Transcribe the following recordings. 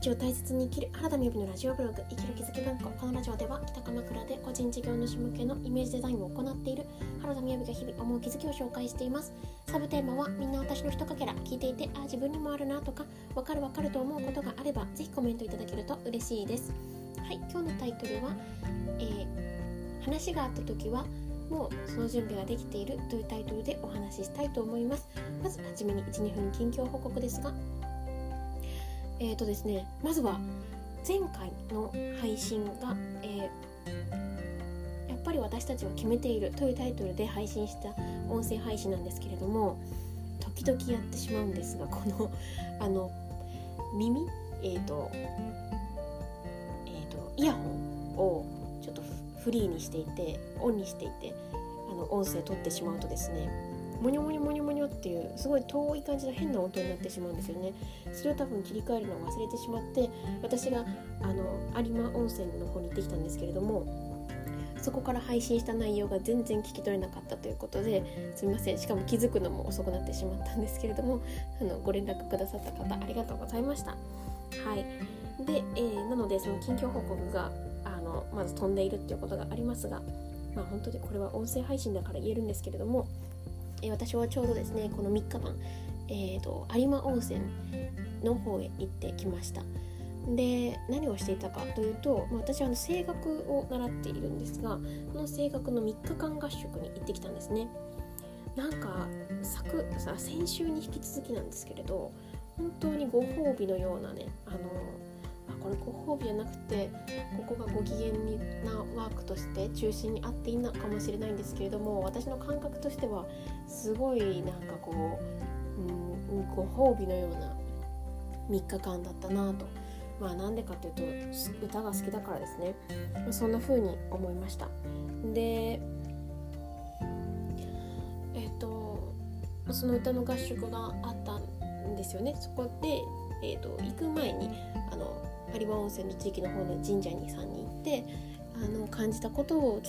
日を大切に生きる原田美由のラジオブログ生きる気づき文庫このラジオでは北鎌倉で個人事業主向けのイメージデザインを行っている原田美由が日々思う気づきを紹介しています。サブテーマはみんな私のひとかけら聞いていてあ自分にもあるなとかわかるわかると思うことがあればぜひコメントいただけると嬉しいです。はい今日のタイトルは、えー、話があった時はもうその準備ができているというタイトルでお話ししたいと思います。まずはじめに12分近況報告ですがえっ、ー、とですねまずは前回の配信が、えー、やっぱり私たちは決めているというタイトルで配信した音声配信なんですけれども時々やってしまうんですがこのあの耳えっ、ー、とえっ、ー、とイヤホンをちょっとフリーにしていてオンにしていてあの音声取ってしまうとですねモニョモニョモニョモニョっていうすごい遠い感じの変な音になってしまうんですよね。それを多分切り替えるのを忘れてしまって私があの有馬温泉の方に行ってきたんですけれどもそこから配信した内容が全然聞き取れなかったということですみません。しかも気づくのも遅くなってしまったんですけれどもあのご連絡くださった方ありがとうございました。はい。で、えー、なのでその近況報告があのまず飛んでいるっていうことがありますがまあ本当にこれは音声配信だから言えるんですけれどもえ私はちょうどですねこの3日間、えーと、有馬温泉の方へ行ってきました。で何をしていたかというと、まあ、私はあの声楽を習っているんですがこの声楽の3日間合宿に行ってきたんですね。なんか昨さ先週に引き続きなんですけれど本当にご褒美のようなねあのれご褒美じゃなくてここがご機嫌なワークとして中心にあっていいのかもしれないんですけれども私の感覚としてはすごいなんかこう、うん、ご褒美のような3日間だったなと。まあなんでかというと歌が好きだからですね。そんな風に思いました。でえっ、とその歌の合宿があったんですよね。そこで、えーと行く前にあの有馬温泉の地域の方の神社にさんに行ってあの感じたことを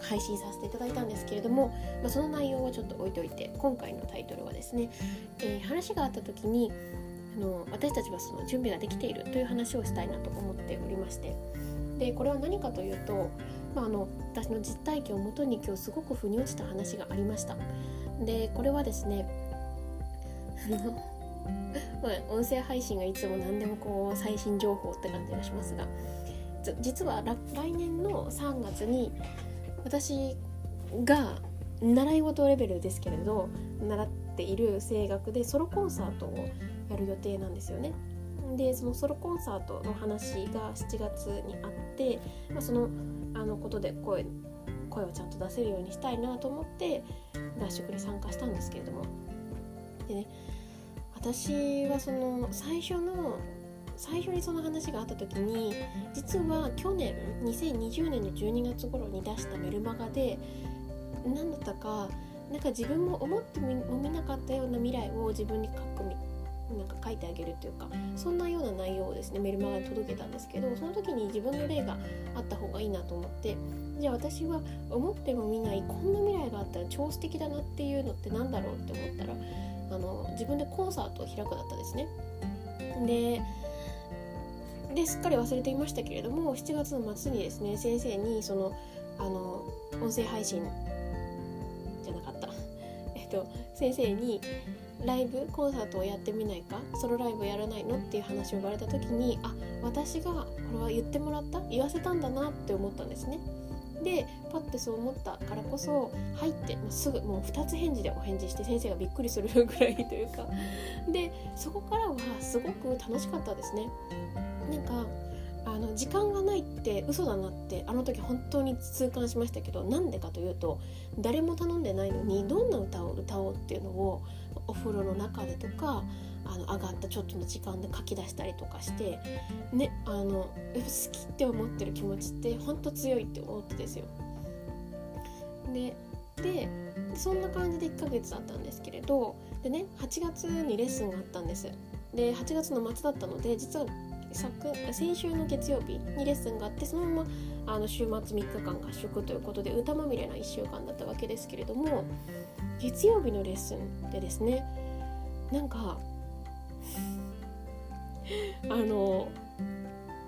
配信させていただいたんですけれども、まあ、その内容はちょっと置いといて今回のタイトルはですね、えー、話があった時にあの私たちはその準備ができているという話をしたいなと思っておりましてでこれは何かというと、まあ、あの私の実体験をもとに今日すごく腑に落ちた話がありました。でこれはですねあの まあ、音声配信がいつも何でもこう最新情報って感じがしますが実は来年の3月に私が習い事レベルですけれど習っている声楽でソロコンサートをやる予定なんですよね。でそのソロコンサートの話が7月にあって、まあ、そのあのことで声声をちゃんと出せるようにしたいなと思って合宿に参加したんですけれどもでね私はその最初の最初にその話があった時に実は去年2020年の12月頃に出したメルマガで何だったかなんか自分も思ってもみなかったような未来を自分に書くなんか書いてあげるというかそんなような内容をですねメルマガに届けたんですけどその時に自分の例があった方がいいなと思ってじゃあ私は思ってもみないこんな未来があったら超素敵だなっていうのって何だろうって思ったらあの自分でコンサートを開くだったんですね。でですっかり忘れていましたけれども7月の末にですね先生にそのあの音声配信じゃなかった えっと先生にライブコンサートをやってみないか？ソロライブやらないの？っていう話を言われた時にあ私がこれは言ってもらった？言わせたんだなって思ったんですね。でパッてそう思ったからこそ入って、まあ、すぐもう2つ返事でお返事して先生がびっくりするぐらいというか。でそこからはすごく楽しかったですね。なんかあの時間がないって嘘だなってあの時本当に痛感しましたけどなんでかというと誰も頼んでないのにどんな歌を歌おうっていうのをお風呂の中でとかあの上がったちょっとの時間で書き出したりとかしてねあの好きって思ってる気持ちってほんと強いって思ってですよ。ででそんな感じで1ヶ月だったんですけれどでね8月にレッスンがあったんです。で8月の末だったので実は昨先週の月曜日にレッスンがあってそのままあの週末3日間合宿ということで歌まみれな1週間だったわけですけれども月曜日のレッスンでですねなんかあの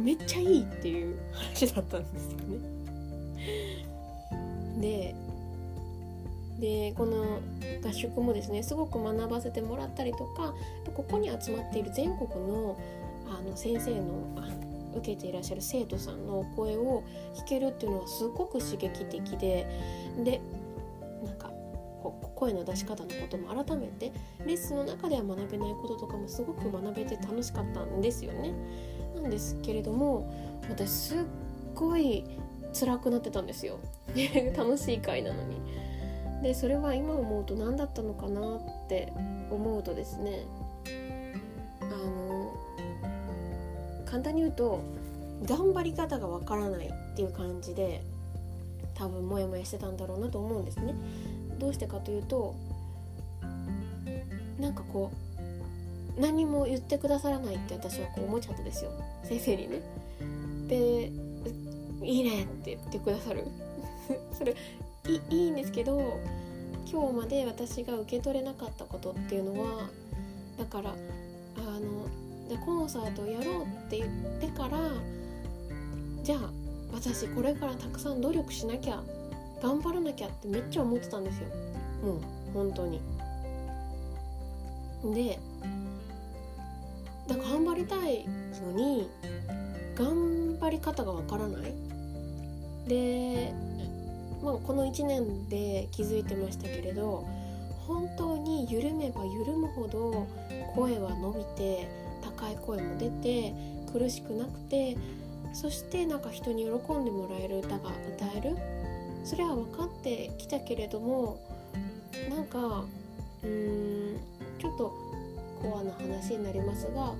めっちゃいいっていう話だったんですよね。ででこの合宿もですねすごく学ばせてもらったりとかここに集まっている全国のあの先生の受けていらっしゃる生徒さんのお声を聞けるっていうのはすごく刺激的でで声の出し方のことも改めてレッスンの中では学べないこととかもすごく学べて楽しかったんですよね。なんですけれども私すっごい辛くなってたんですよ 楽しい回なのに。でそれは今思うと何だったのかなって思うとですねあの簡単に言うと頑張り方がわからないっていう感じで多分モヤモヤしてたんだろうなと思うんですね。どうしてかというとなんかこう何も言ってくださらないって私はこう思っちゃったですよ先生にね。で「いいね」って言ってくださる それいいいんですけど今日まで私が受け取れなかったことっていうのはだからあのでコンサートをやろうって言ってからじゃあ私これからたくさん努力しなきゃ頑張らなきゃってめっちゃ思ってたんですよ。もう本当に。でだから頑張りたいのに頑張り方がわからない。で、まあ、この1年で気づいてましたけれど本当に緩めば緩むほど声は伸びて高い声も出て苦しくなくてそしてなんか人に喜んでもらえる歌が歌えるそれは分かってきたけれどもなんかうーんちょっとコアな話になりますが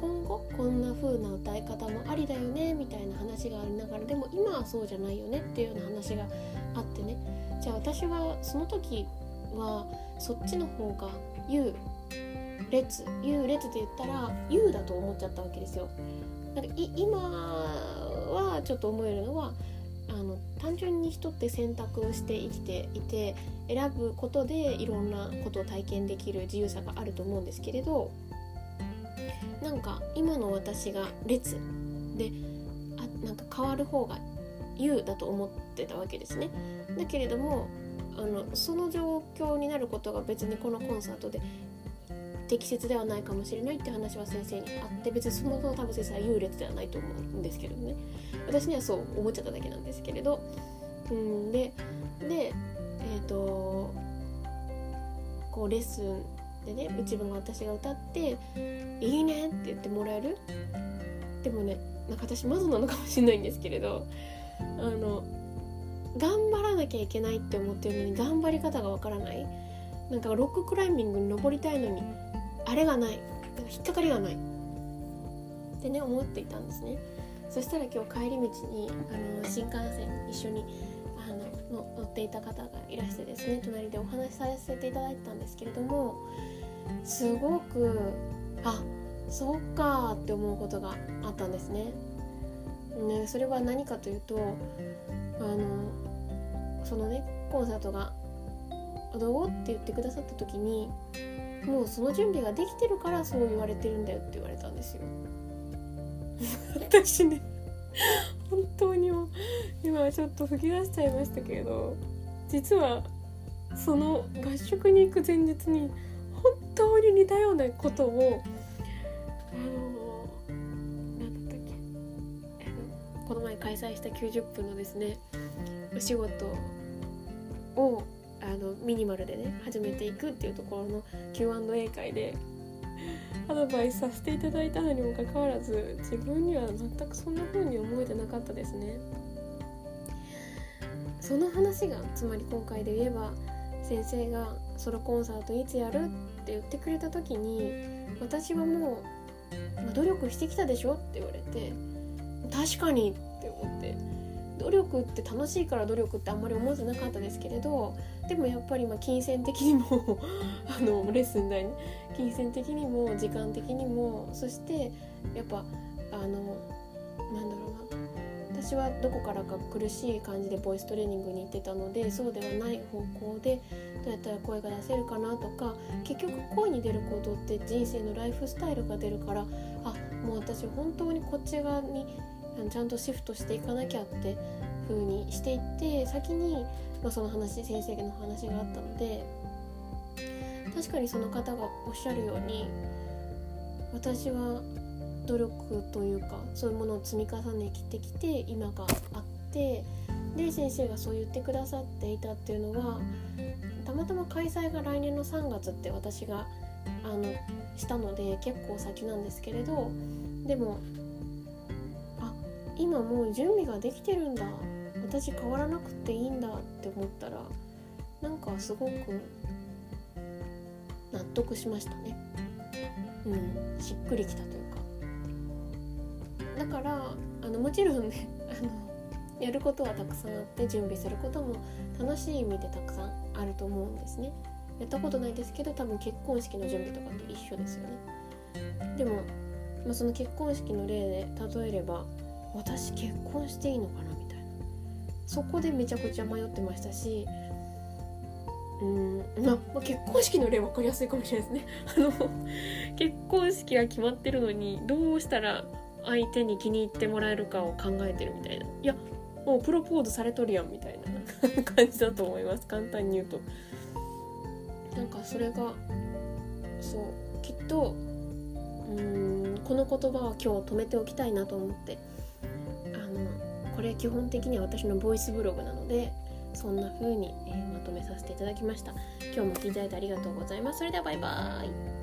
今後こんな風な歌い方もありだよねみたいな話がありながらでも今はそうじゃないよねっていうような話があってねじゃあ私はその時はそっちの方が優劣優劣で言ったら優だと思っちゃったわけですよ。なんか今はちょっと思えるのは単純に人って選択して生きていて選ぶことでいろんなことを体験できる自由さがあると思うんですけれどなんか今の私が列であなんか変わる方が優だと思ってたわけですね。だけれどもあのその状況になることが別にこのコンサートで適切ではないかもしれないって話は先生にあって別にそもそも多分先生は優劣ではないと思うんですけどね。私にはそう思っちゃっただけなんですけれど。うんででえっ、ー、とこうレッスンでね内分が私が歌って「いいね」って言ってもらえる？でもねなんか私まずなのかもしれないんですけれどあの頑張らなきゃいけないって思ってるのに頑張り方がわからない。なんかロッククライミングに登りたいのにあれがない引っかかりがないってね思っていたんですねそしたら今日帰り道にあの新幹線一緒にあの乗っていた方がいらしてですね隣でお話しさせていただいたんですけれどもすごくあそっかって思うことがあったんですね。ねそれは何かというとあのそのねコンサートが「どう?」って言ってくださった時にもうその準備ができてるからそう言われてるんだよって言われたんですよ。私ね本当にも今ちょっと吹き出しちゃいましたけれど実はその合宿に行く前日に本当に似たようなことをあの何だったっけこの前開催した90分のですねお仕事をあのミニマルでね始めていくっていうところの Q&A 会で アドバイスさせていただいたのにもかかわらず自分には全くそんな風に思えてなかったですね。その話がつまり今回で言えば先生がソロコンサートいつやるって言ってくれた時に私はもう努力してきたでしょって言われて確かにって思って。努力って楽しいから努力ってあんまり思ってなかったですけれどでもやっぱりま金銭的にも あのレッスン代に金銭的にも時間的にもそしてやっぱあのなんだろうな私はどこからか苦しい感じでボイストレーニングに行ってたのでそうではない方向でどうやったら声が出せるかなとか結局声に出ることって人生のライフスタイルが出るからあもう私本当にこっち側にちゃんとシフトしていかなきゃって風にしていって先に、まあ、その話先生の話があったので確かにその方がおっしゃるように私は努力というかそういうものを積み重ねてきて今があってで先生がそう言ってくださっていたっていうのはたまたま開催が来年の3月って私があのしたので結構先なんですけれどでもあ今もう準備ができてるんだ私変わらなくていいんだって思ったらなんかすごく納得しましたね。うんしっくりきたというか。だからあのもちろんね あのやることはたくさんあって準備することも楽しい意味でたくさんあると思うんですね。やったことないですけど多分結婚式の準備とかと一緒ですよね。でも、まあ、その結婚式の例で例えれば私結婚していいのかなみたいな。そこでめちゃくちゃ迷ってましたしうんまあ、まあ、結婚式の例分かりやすいかもしれないですね。あの結婚式が決まってるのにどうしたら相手に気に入ってもらえるかを考えてるみたいな。いやもうプロポーズされとるやんみたいな。感じだと思います。簡単に言うと。なんかそれがそうきっとうんこの言葉は今日止めておきたいなと思ってれ基本的には私のボイスブログなのでそんな風に、えー、まとめさせていただきました。今日も聞いていただいてありがとうございます。それではバイバーイ。